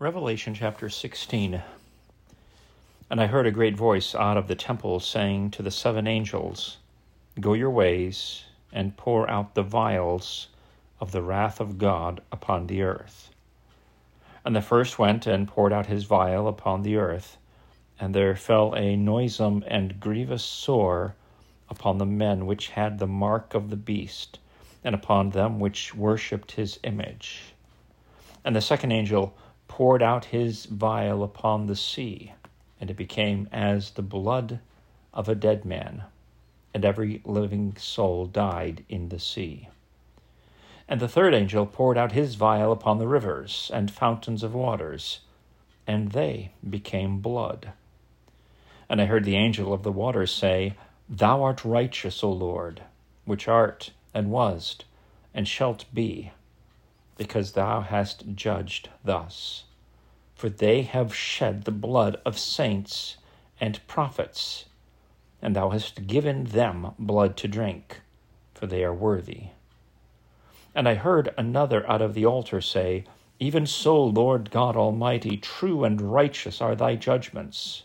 Revelation chapter 16. And I heard a great voice out of the temple saying to the seven angels, Go your ways, and pour out the vials of the wrath of God upon the earth. And the first went and poured out his vial upon the earth, and there fell a noisome and grievous sore upon the men which had the mark of the beast, and upon them which worshipped his image. And the second angel poured out his vial upon the sea, and it became as the blood of a dead man, and every living soul died in the sea. And the third angel poured out his vial upon the rivers and fountains of waters, and they became blood. And I heard the angel of the waters say, Thou art righteous, O Lord, which art, and wast, and shalt be, because thou hast judged thus for they have shed the blood of saints and prophets, and thou hast given them blood to drink, for they are worthy. And I heard another out of the altar say, Even so, Lord God Almighty, true and righteous are thy judgments.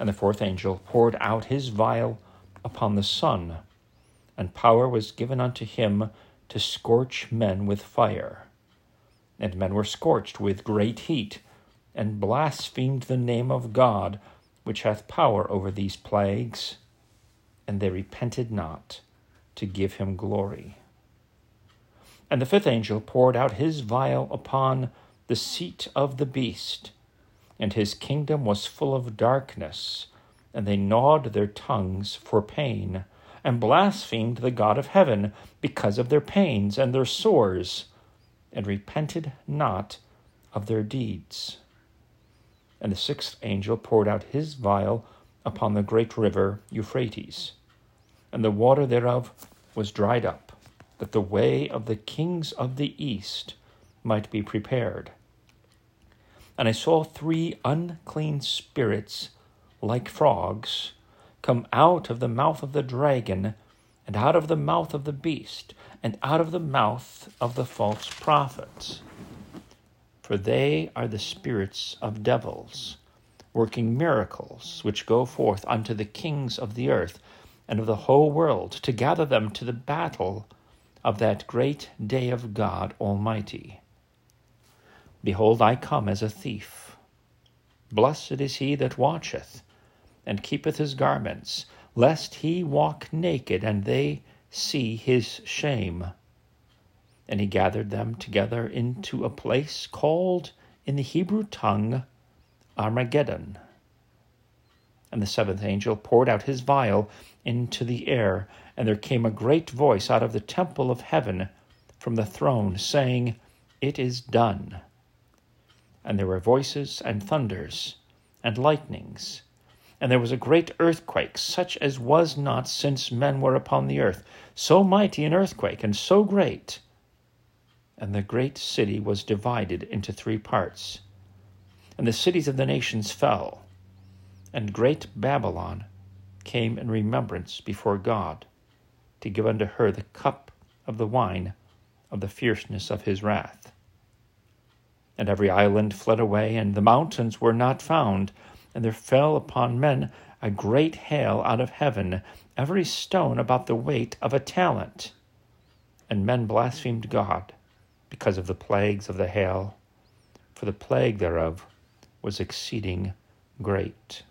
And the fourth angel poured out his vial upon the sun, and power was given unto him to scorch men with fire and men were scorched with great heat, and blasphemed the name of God, which hath power over these plagues, and they repented not to give him glory. And the fifth angel poured out his vial upon the seat of the beast, and his kingdom was full of darkness, and they gnawed their tongues for pain, and blasphemed the God of heaven because of their pains and their sores and repented not of their deeds. And the sixth angel poured out his vial upon the great river Euphrates, and the water thereof was dried up, that the way of the kings of the east might be prepared. And I saw three unclean spirits like frogs come out of the mouth of the dragon and out of the mouth of the beast, and out of the mouth of the false prophets. For they are the spirits of devils, working miracles, which go forth unto the kings of the earth and of the whole world, to gather them to the battle of that great day of God Almighty. Behold, I come as a thief. Blessed is he that watcheth, and keepeth his garments, lest he walk naked and they see his shame. And he gathered them together into a place called in the Hebrew tongue Armageddon. And the seventh angel poured out his vial into the air, and there came a great voice out of the temple of heaven from the throne, saying, It is done. And there were voices and thunders and lightnings and there was a great earthquake, such as was not since men were upon the earth, so mighty an earthquake, and so great. And the great city was divided into three parts. And the cities of the nations fell, and great Babylon came in remembrance before God, to give unto her the cup of the wine of the fierceness of his wrath. And every island fled away, and the mountains were not found and there fell upon men a great hail out of heaven, every stone about the weight of a talent. And men blasphemed God because of the plagues of the hail, for the plague thereof was exceeding great.